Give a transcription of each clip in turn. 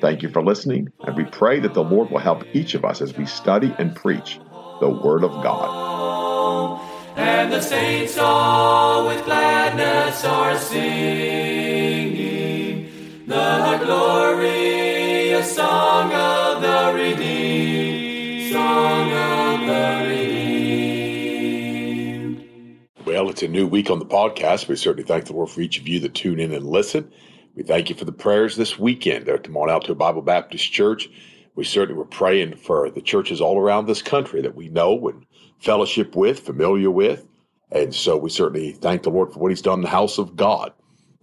Thank you for listening, and we pray that the Lord will help each of us as we study and preach the Word of God. And the saints all with gladness are singing the glorious song of the redeemed, song of the redeemed. Well, it's a new week on the podcast. We certainly thank the Lord for each of you that tune in and listen. We thank you for the prayers this weekend to come on out to Bible Baptist Church. We certainly were praying for the churches all around this country that we know and fellowship with, familiar with. And so we certainly thank the Lord for what He's done in the house of God.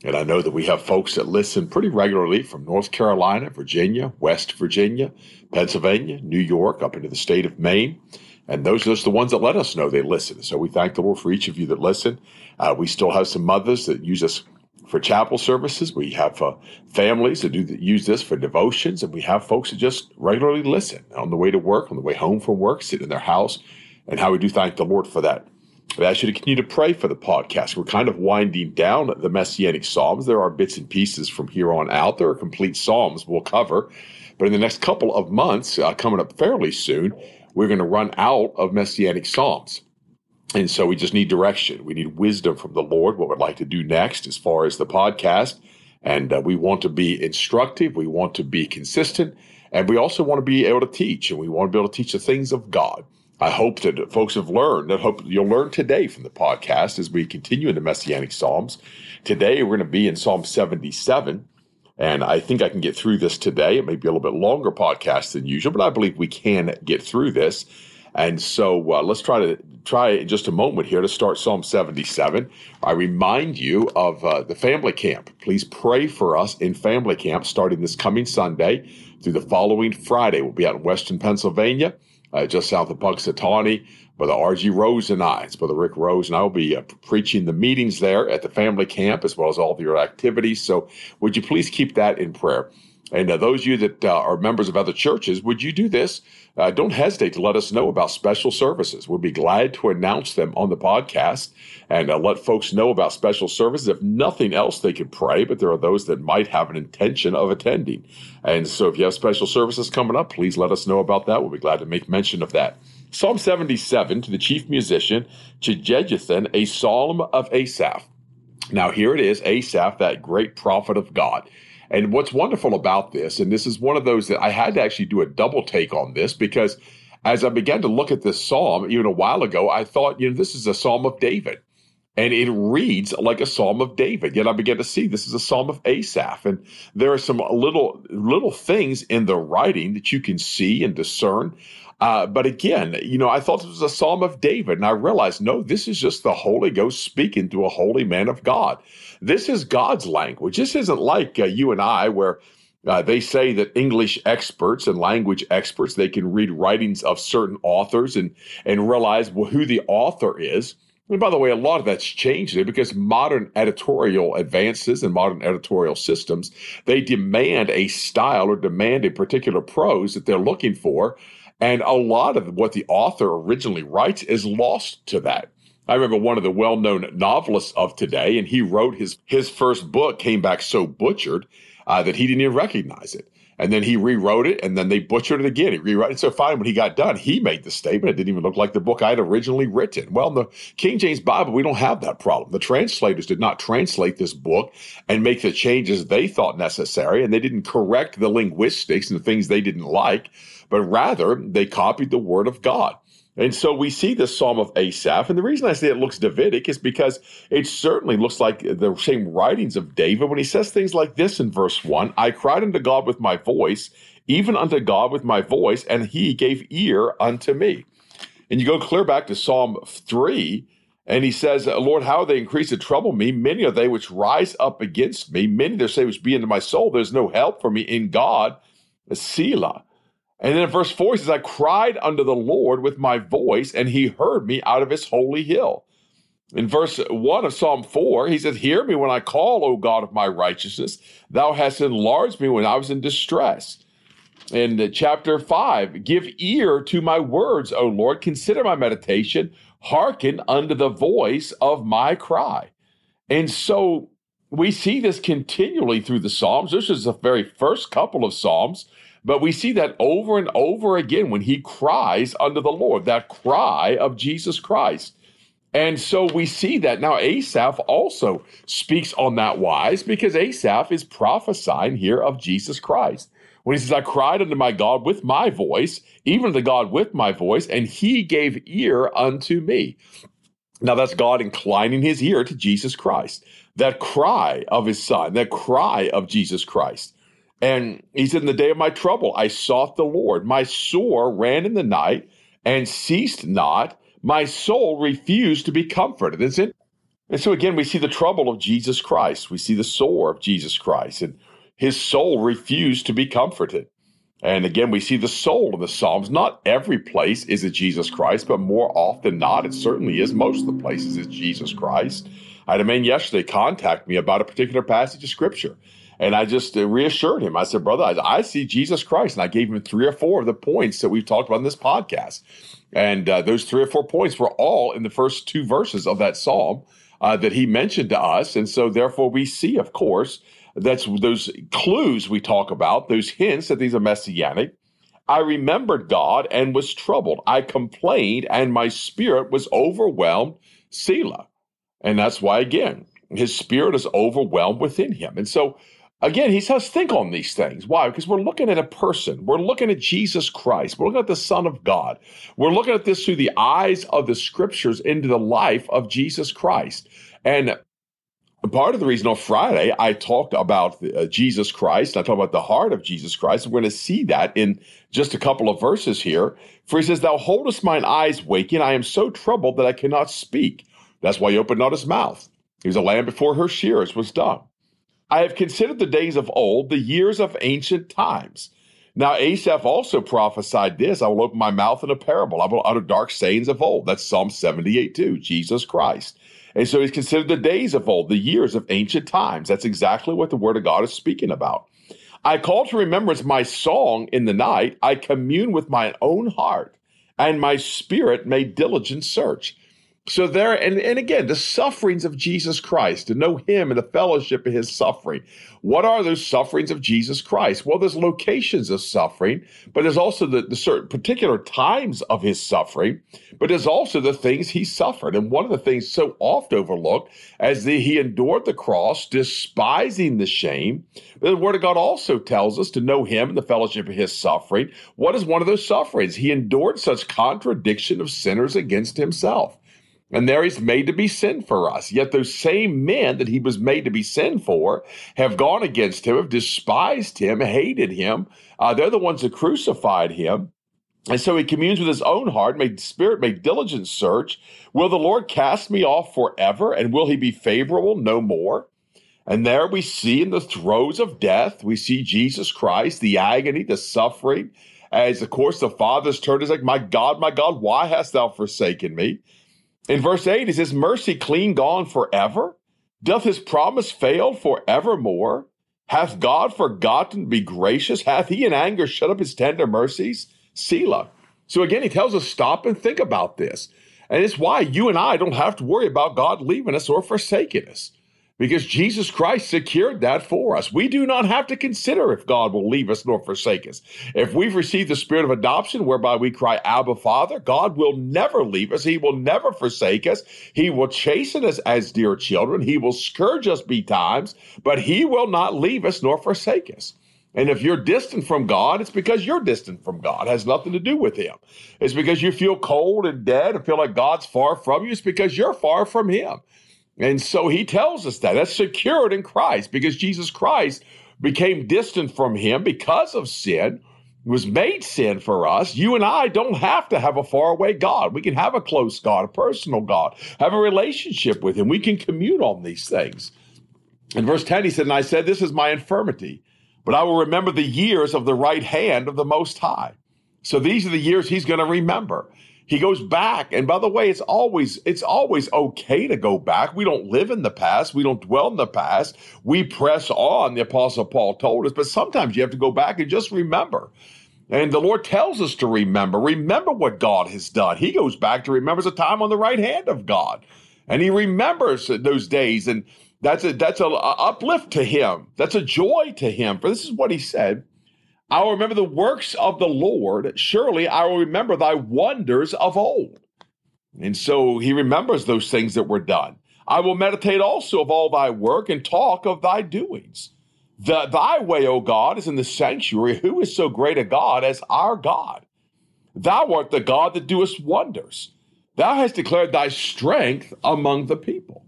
And I know that we have folks that listen pretty regularly from North Carolina, Virginia, West Virginia, Pennsylvania, New York, up into the state of Maine. And those are just the ones that let us know they listen. So we thank the Lord for each of you that listen. Uh, we still have some mothers that use us for chapel services. We have uh, families that do use this for devotions, and we have folks that just regularly listen on the way to work, on the way home from work, sit in their house, and how we do thank the Lord for that. I ask you to continue to pray for the podcast. We're kind of winding down the Messianic Psalms. There are bits and pieces from here on out. There are complete Psalms we'll cover. But in the next couple of months, uh, coming up fairly soon, we're going to run out of Messianic Psalms. And so we just need direction. We need wisdom from the Lord, what we'd like to do next as far as the podcast. And uh, we want to be instructive. We want to be consistent. And we also want to be able to teach. And we want to be able to teach the things of God. I hope that folks have learned. I hope you'll learn today from the podcast as we continue in the Messianic Psalms. Today, we're going to be in Psalm 77. And I think I can get through this today. It may be a little bit longer podcast than usual, but I believe we can get through this. And so uh, let's try to try just a moment here to start Psalm 77. I remind you of uh, the family camp. Please pray for us in family camp starting this coming Sunday through the following Friday. We'll be out in Western Pennsylvania, uh, just south of Punxsutawney. Brother R.G. Rose and I, it's Brother Rick Rose, and I will be uh, preaching the meetings there at the family camp as well as all of your activities. So would you please keep that in prayer? And uh, those of you that uh, are members of other churches, would you do this? Uh, don't hesitate to let us know about special services. We'll be glad to announce them on the podcast and uh, let folks know about special services. If nothing else, they can pray, but there are those that might have an intention of attending. And so if you have special services coming up, please let us know about that. We'll be glad to make mention of that. Psalm 77 to the chief musician, Jeduthun, a psalm of Asaph. Now, here it is, Asaph, that great prophet of God. And what's wonderful about this, and this is one of those that I had to actually do a double take on this because as I began to look at this psalm, even a while ago, I thought, you know, this is a psalm of David. And it reads like a psalm of David. Yet I began to see this is a psalm of Asaph. And there are some little little things in the writing that you can see and discern. Uh, but again, you know, I thought this was a psalm of David, and I realized no, this is just the Holy Ghost speaking to a holy man of God. This is God's language. This isn't like uh, you and I, where uh, they say that English experts and language experts they can read writings of certain authors and and realize well, who the author is. And by the way, a lot of that's changed there because modern editorial advances and modern editorial systems they demand a style or demand a particular prose that they're looking for, and a lot of what the author originally writes is lost to that. I remember one of the well-known novelists of today, and he wrote his his first book came back so butchered uh, that he didn't even recognize it. And then he rewrote it, and then they butchered it again. He rewrote it. So finally, when he got done, he made the statement. It didn't even look like the book I had originally written. Well, in the King James Bible, we don't have that problem. The translators did not translate this book and make the changes they thought necessary, and they didn't correct the linguistics and the things they didn't like, but rather they copied the Word of God. And so we see this Psalm of Asaph. And the reason I say it looks Davidic is because it certainly looks like the same writings of David when he says things like this in verse 1 I cried unto God with my voice, even unto God with my voice, and he gave ear unto me. And you go clear back to Psalm 3, and he says, Lord, how they increase to trouble me? Many are they which rise up against me. Many there say which be into my soul. There's no help for me in God. Selah. And then in verse 4, he says, I cried unto the Lord with my voice, and he heard me out of his holy hill. In verse 1 of Psalm 4, he says, Hear me when I call, O God of my righteousness. Thou hast enlarged me when I was in distress. In chapter 5, give ear to my words, O Lord. Consider my meditation. Hearken unto the voice of my cry. And so we see this continually through the Psalms. This is the very first couple of Psalms, but we see that over and over again when he cries unto the Lord, that cry of Jesus Christ. And so we see that now Asaph also speaks on that wise because Asaph is prophesying here of Jesus Christ. When he says, I cried unto my God with my voice, even the God with my voice, and he gave ear unto me. Now that's God inclining his ear to Jesus Christ that cry of his son, that cry of Jesus Christ. And he said, In the day of my trouble, I sought the Lord. My sore ran in the night and ceased not. My soul refused to be comforted. And so again, we see the trouble of Jesus Christ. We see the sore of Jesus Christ. And his soul refused to be comforted. And again, we see the soul in the Psalms. Not every place is it Jesus Christ, but more often not, it certainly is. Most of the places is Jesus Christ. I had a man yesterday contact me about a particular passage of scripture. And I just uh, reassured him. I said, brother, I, I, see Jesus Christ. And I gave him three or four of the points that we've talked about in this podcast. And uh, those three or four points were all in the first two verses of that psalm uh, that he mentioned to us. And so, therefore, we see, of course, that's those clues we talk about, those hints that these are messianic. I remembered God and was troubled. I complained, and my spirit was overwhelmed. Selah. And that's why, again, his spirit is overwhelmed within him. And so, again, he says, think on these things. Why? Because we're looking at a person. We're looking at Jesus Christ. We're looking at the Son of God. We're looking at this through the eyes of the scriptures into the life of Jesus Christ. And part of the reason on Friday I talked about uh, Jesus Christ, I talked about the heart of Jesus Christ. We're going to see that in just a couple of verses here. For he says, Thou holdest mine eyes waking. I am so troubled that I cannot speak. That's why he opened not his mouth. He was a lamb before her shears was done. I have considered the days of old, the years of ancient times. Now Asaph also prophesied this I will open my mouth in a parable. I will utter dark sayings of old. That's Psalm 78 2, Jesus Christ. And so he's considered the days of old, the years of ancient times. That's exactly what the Word of God is speaking about. I call to remembrance my song in the night. I commune with my own heart, and my spirit made diligent search. So there, and, and again, the sufferings of Jesus Christ, to know him and the fellowship of his suffering. What are those sufferings of Jesus Christ? Well, there's locations of suffering, but there's also the, the certain particular times of his suffering, but there's also the things he suffered. And one of the things so oft overlooked as the, he endured the cross, despising the shame. The word of God also tells us to know him and the fellowship of his suffering. What is one of those sufferings? He endured such contradiction of sinners against himself. And there he's made to be sin for us. Yet those same men that he was made to be sin for have gone against him, have despised him, hated him. Uh, they're the ones that crucified him. And so he communes with his own heart, made spirit, make diligent search. Will the Lord cast me off forever? And will he be favorable no more? And there we see in the throes of death, we see Jesus Christ, the agony, the suffering, as of course the Father's turned is like, My God, my God, why hast thou forsaken me? In verse 8, is his mercy clean gone forever? Doth his promise fail forevermore? Hath God forgotten to be gracious? Hath he in anger shut up his tender mercies? Selah. So again, he tells us stop and think about this. And it's why you and I don't have to worry about God leaving us or forsaking us because Jesus Christ secured that for us. We do not have to consider if God will leave us nor forsake us. If we've received the spirit of adoption whereby we cry, Abba, Father, God will never leave us. He will never forsake us. He will chasten us as dear children. He will scourge us betimes, but He will not leave us nor forsake us. And if you're distant from God, it's because you're distant from God. It has nothing to do with Him. It's because you feel cold and dead and feel like God's far from you. It's because you're far from Him. And so he tells us that. That's secured in Christ because Jesus Christ became distant from him because of sin, was made sin for us. You and I don't have to have a faraway God. We can have a close God, a personal God, have a relationship with him. We can commune on these things. In verse 10, he said, And I said, This is my infirmity. but I will remember the years of the right hand of the Most High. So these are the years he's going to remember. He goes back, and by the way, it's always it's always okay to go back. We don't live in the past. We don't dwell in the past. We press on. The Apostle Paul told us, but sometimes you have to go back and just remember. And the Lord tells us to remember. Remember what God has done. He goes back to remembers a time on the right hand of God, and he remembers those days, and that's a that's a, a uplift to him. That's a joy to him. For this is what he said. I will remember the works of the Lord. Surely I will remember thy wonders of old. And so he remembers those things that were done. I will meditate also of all thy work and talk of thy doings. The, thy way, O God, is in the sanctuary. Who is so great a God as our God? Thou art the God that doest wonders. Thou hast declared thy strength among the people.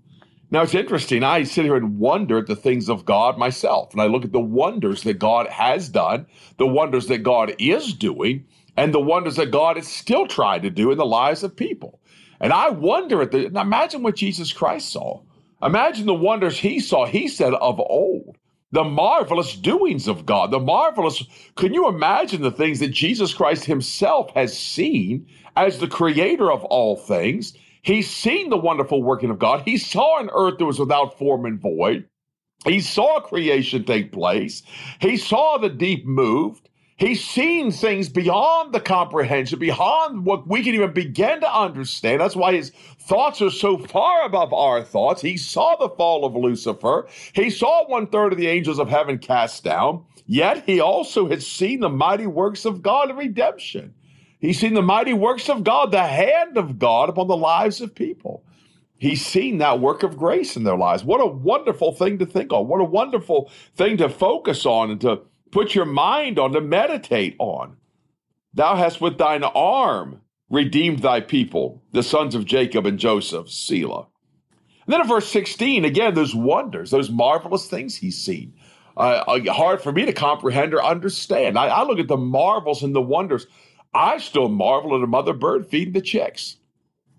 Now it's interesting. I sit here and wonder at the things of God myself, and I look at the wonders that God has done, the wonders that God is doing, and the wonders that God is still trying to do in the lives of people. And I wonder at the. Now imagine what Jesus Christ saw. Imagine the wonders he saw. He said of old, the marvelous doings of God, the marvelous. Can you imagine the things that Jesus Christ himself has seen as the creator of all things? He's seen the wonderful working of God. He saw an earth that was without form and void. He saw creation take place. He saw the deep moved. He's seen things beyond the comprehension, beyond what we can even begin to understand. That's why his thoughts are so far above our thoughts. He saw the fall of Lucifer. He saw one third of the angels of heaven cast down. Yet he also has seen the mighty works of God in redemption. He's seen the mighty works of God, the hand of God upon the lives of people. He's seen that work of grace in their lives. What a wonderful thing to think on. What a wonderful thing to focus on and to put your mind on, to meditate on. Thou hast with thine arm redeemed thy people, the sons of Jacob and Joseph, Selah. And then in verse 16, again, those wonders, those marvelous things he's seen. Uh, uh hard for me to comprehend or understand. I, I look at the marvels and the wonders I still marvel at a mother bird feeding the chicks.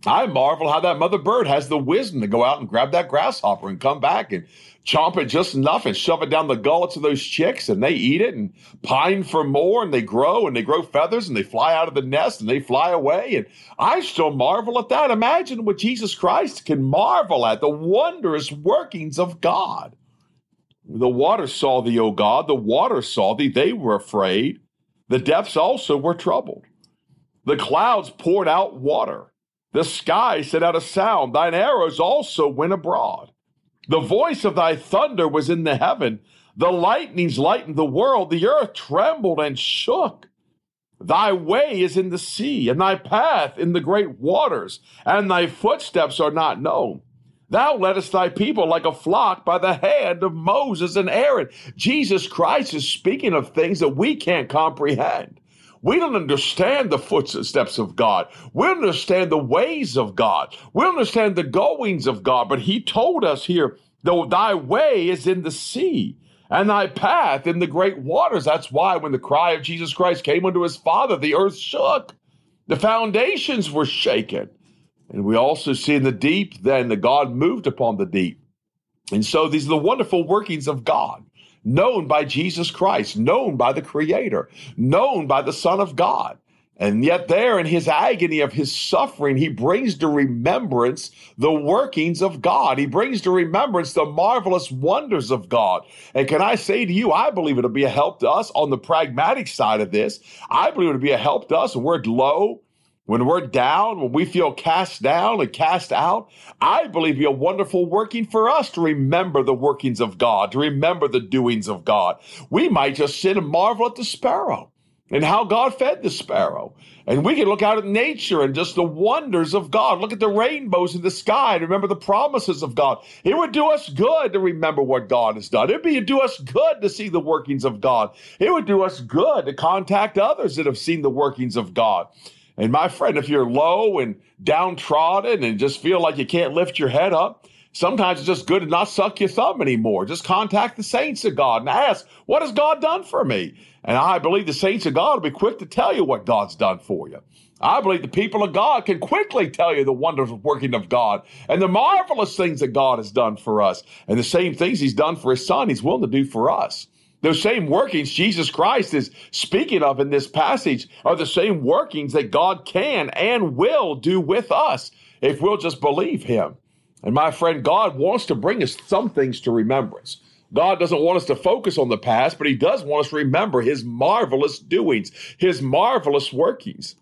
I marvel how that mother bird has the wisdom to go out and grab that grasshopper and come back and chomp it just enough and shove it down the gullets of those chicks and they eat it and pine for more and they grow and they grow feathers and they fly out of the nest and they fly away. And I still marvel at that. Imagine what Jesus Christ can marvel at the wondrous workings of God. The water saw thee, O God, the water saw thee, they were afraid. The depths also were troubled. The clouds poured out water. The sky sent out a sound. Thine arrows also went abroad. The voice of thy thunder was in the heaven. The lightnings lightened the world. The earth trembled and shook. Thy way is in the sea, and thy path in the great waters, and thy footsteps are not known. Thou leddest thy people like a flock by the hand of Moses and Aaron. Jesus Christ is speaking of things that we can't comprehend. We don't understand the footsteps of God. We understand the ways of God. We understand the goings of God. But he told us here, though thy way is in the sea and thy path in the great waters. That's why when the cry of Jesus Christ came unto his Father, the earth shook. The foundations were shaken. And we also see in the deep then the God moved upon the deep. And so these are the wonderful workings of God, known by Jesus Christ, known by the Creator, known by the Son of God. And yet, there in his agony of his suffering, he brings to remembrance the workings of God. He brings to remembrance the marvelous wonders of God. And can I say to you, I believe it'll be a help to us on the pragmatic side of this. I believe it'll be a help to us when we're low, when we're down, when we feel cast down and cast out, I believe be a wonderful working for us to remember the workings of God, to remember the doings of God. We might just sit and marvel at the sparrow and how God fed the sparrow. And we can look out at nature and just the wonders of God. Look at the rainbows in the sky and remember the promises of God. It would do us good to remember what God has done. It would do us good to see the workings of God. It would do us good to contact others that have seen the workings of God. And my friend, if you're low and downtrodden and just feel like you can't lift your head up, sometimes it's just good to not suck your thumb anymore. Just contact the saints of God and ask, What has God done for me? And I believe the saints of God will be quick to tell you what God's done for you. I believe the people of God can quickly tell you the wonders of working of God and the marvelous things that God has done for us. And the same things He's done for His Son, He's willing to do for us. Those same workings Jesus Christ is speaking of in this passage are the same workings that God can and will do with us if we'll just believe Him. And my friend, God wants to bring us some things to remembrance. God doesn't want us to focus on the past, but He does want us to remember His marvelous doings, His marvelous workings.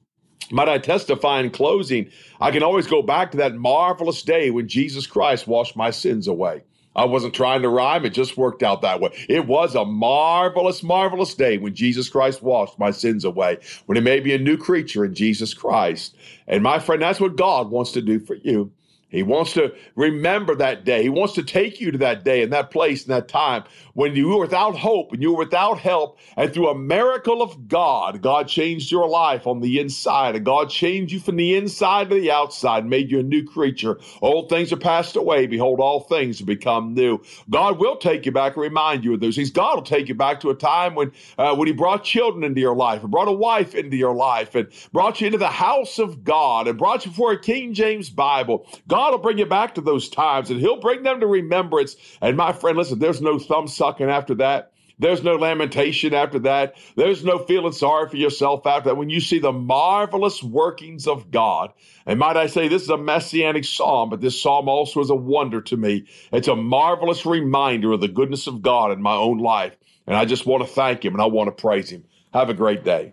Might I testify in closing? I can always go back to that marvelous day when Jesus Christ washed my sins away. I wasn't trying to rhyme. It just worked out that way. It was a marvelous, marvelous day when Jesus Christ washed my sins away, when He made me a new creature in Jesus Christ. And my friend, that's what God wants to do for you. He wants to remember that day. He wants to take you to that day and that place and that time when you were without hope and you were without help. And through a miracle of God, God changed your life on the inside. And God changed you from the inside to the outside, made you a new creature. Old things are passed away. Behold, all things have become new. God will take you back and remind you of those things. God will take you back to a time when, uh, when He brought children into your life and brought a wife into your life and brought you into the house of God and brought you before a King James Bible. God God will bring you back to those times and He'll bring them to remembrance. And my friend, listen, there's no thumb sucking after that. There's no lamentation after that. There's no feeling sorry for yourself after that. When you see the marvelous workings of God, and might I say, this is a messianic psalm, but this psalm also is a wonder to me. It's a marvelous reminder of the goodness of God in my own life. And I just want to thank Him and I want to praise Him. Have a great day.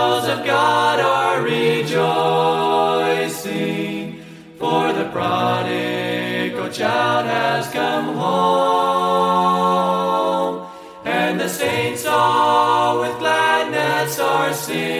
come home, and the saints all with gladness are singing